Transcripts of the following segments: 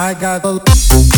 I got a.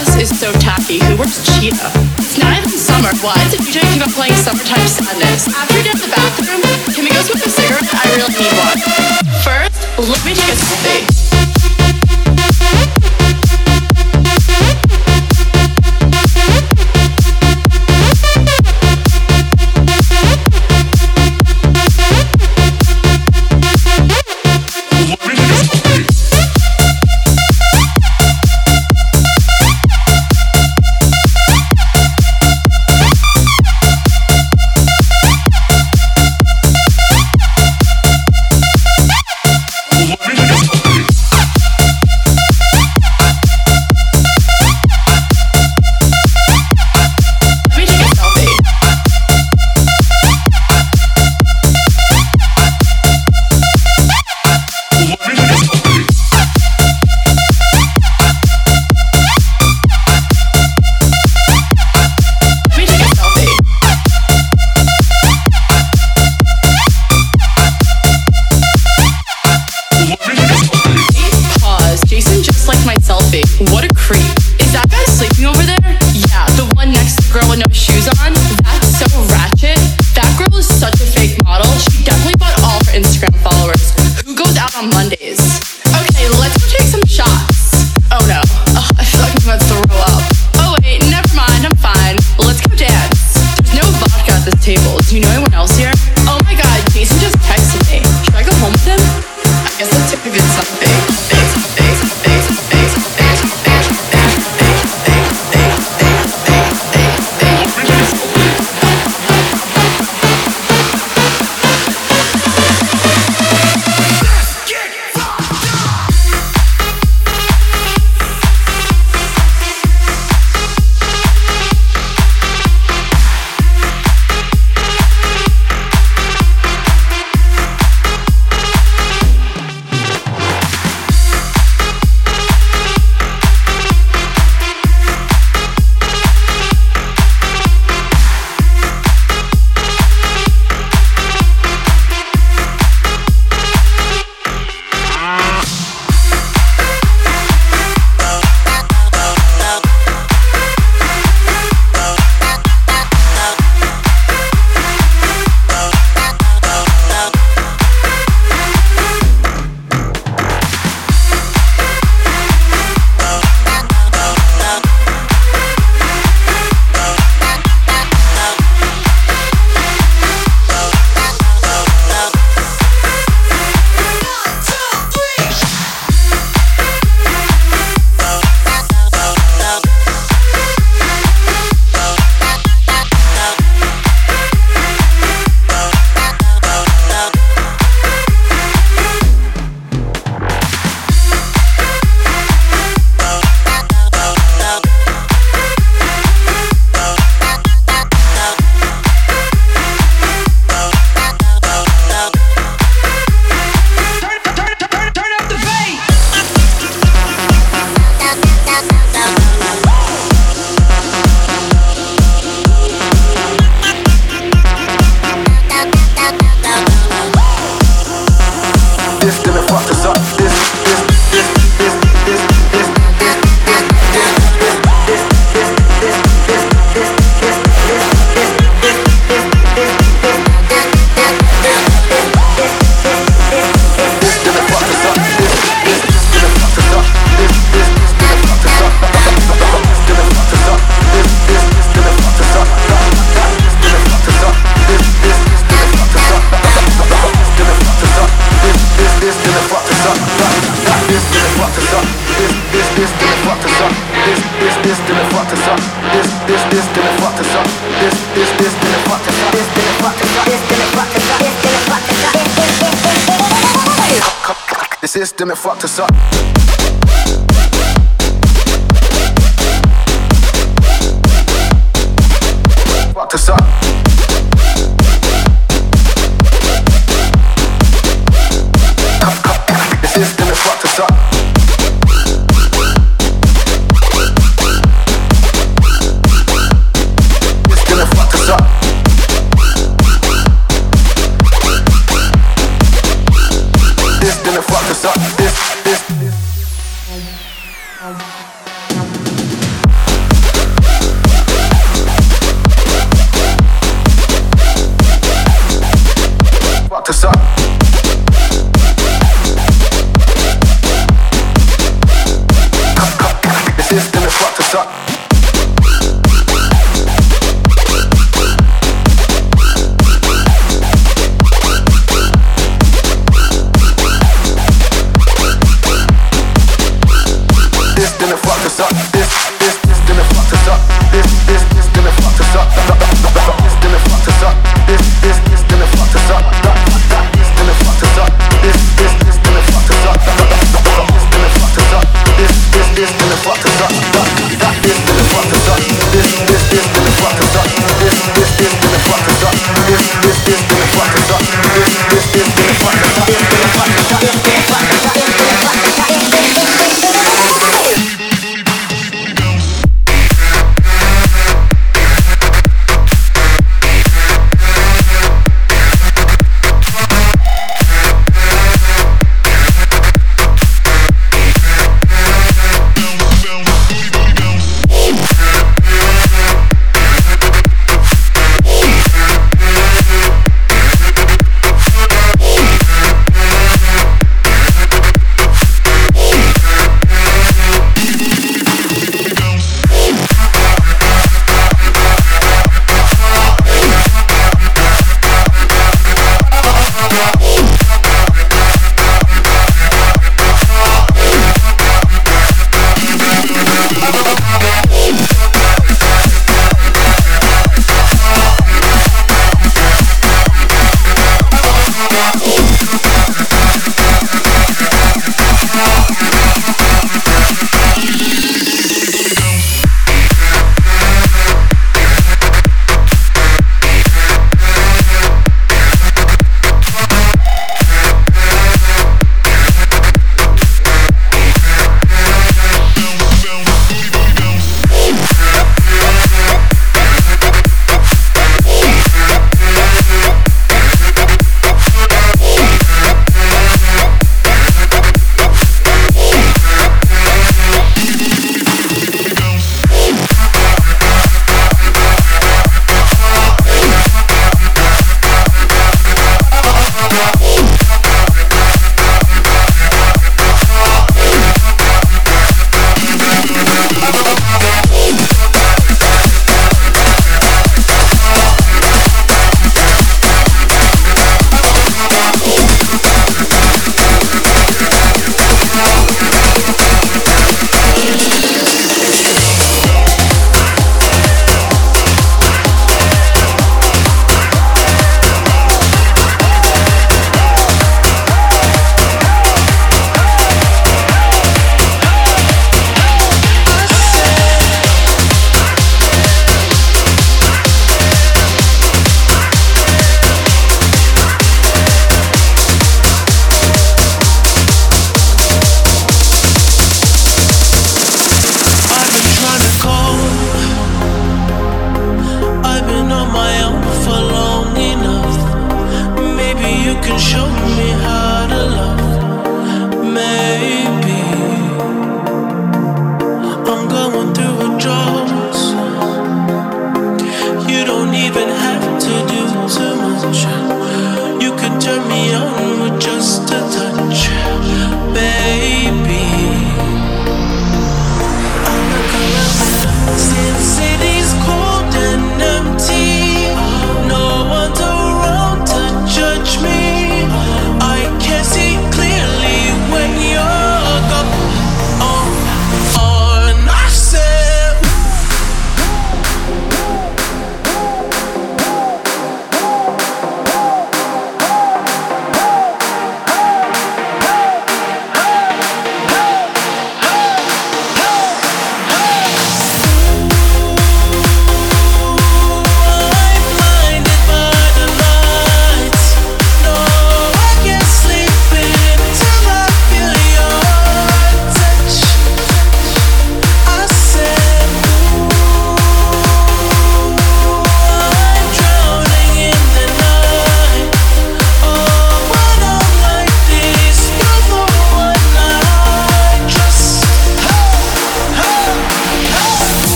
This is so tacky. Who wears cheetah? It's not even summer. Why is it DJ keep on playing summertime sadness? After you get in the bathroom, can we go smoke a cigarette? I really need one. First, let me take a selfie. Fucked us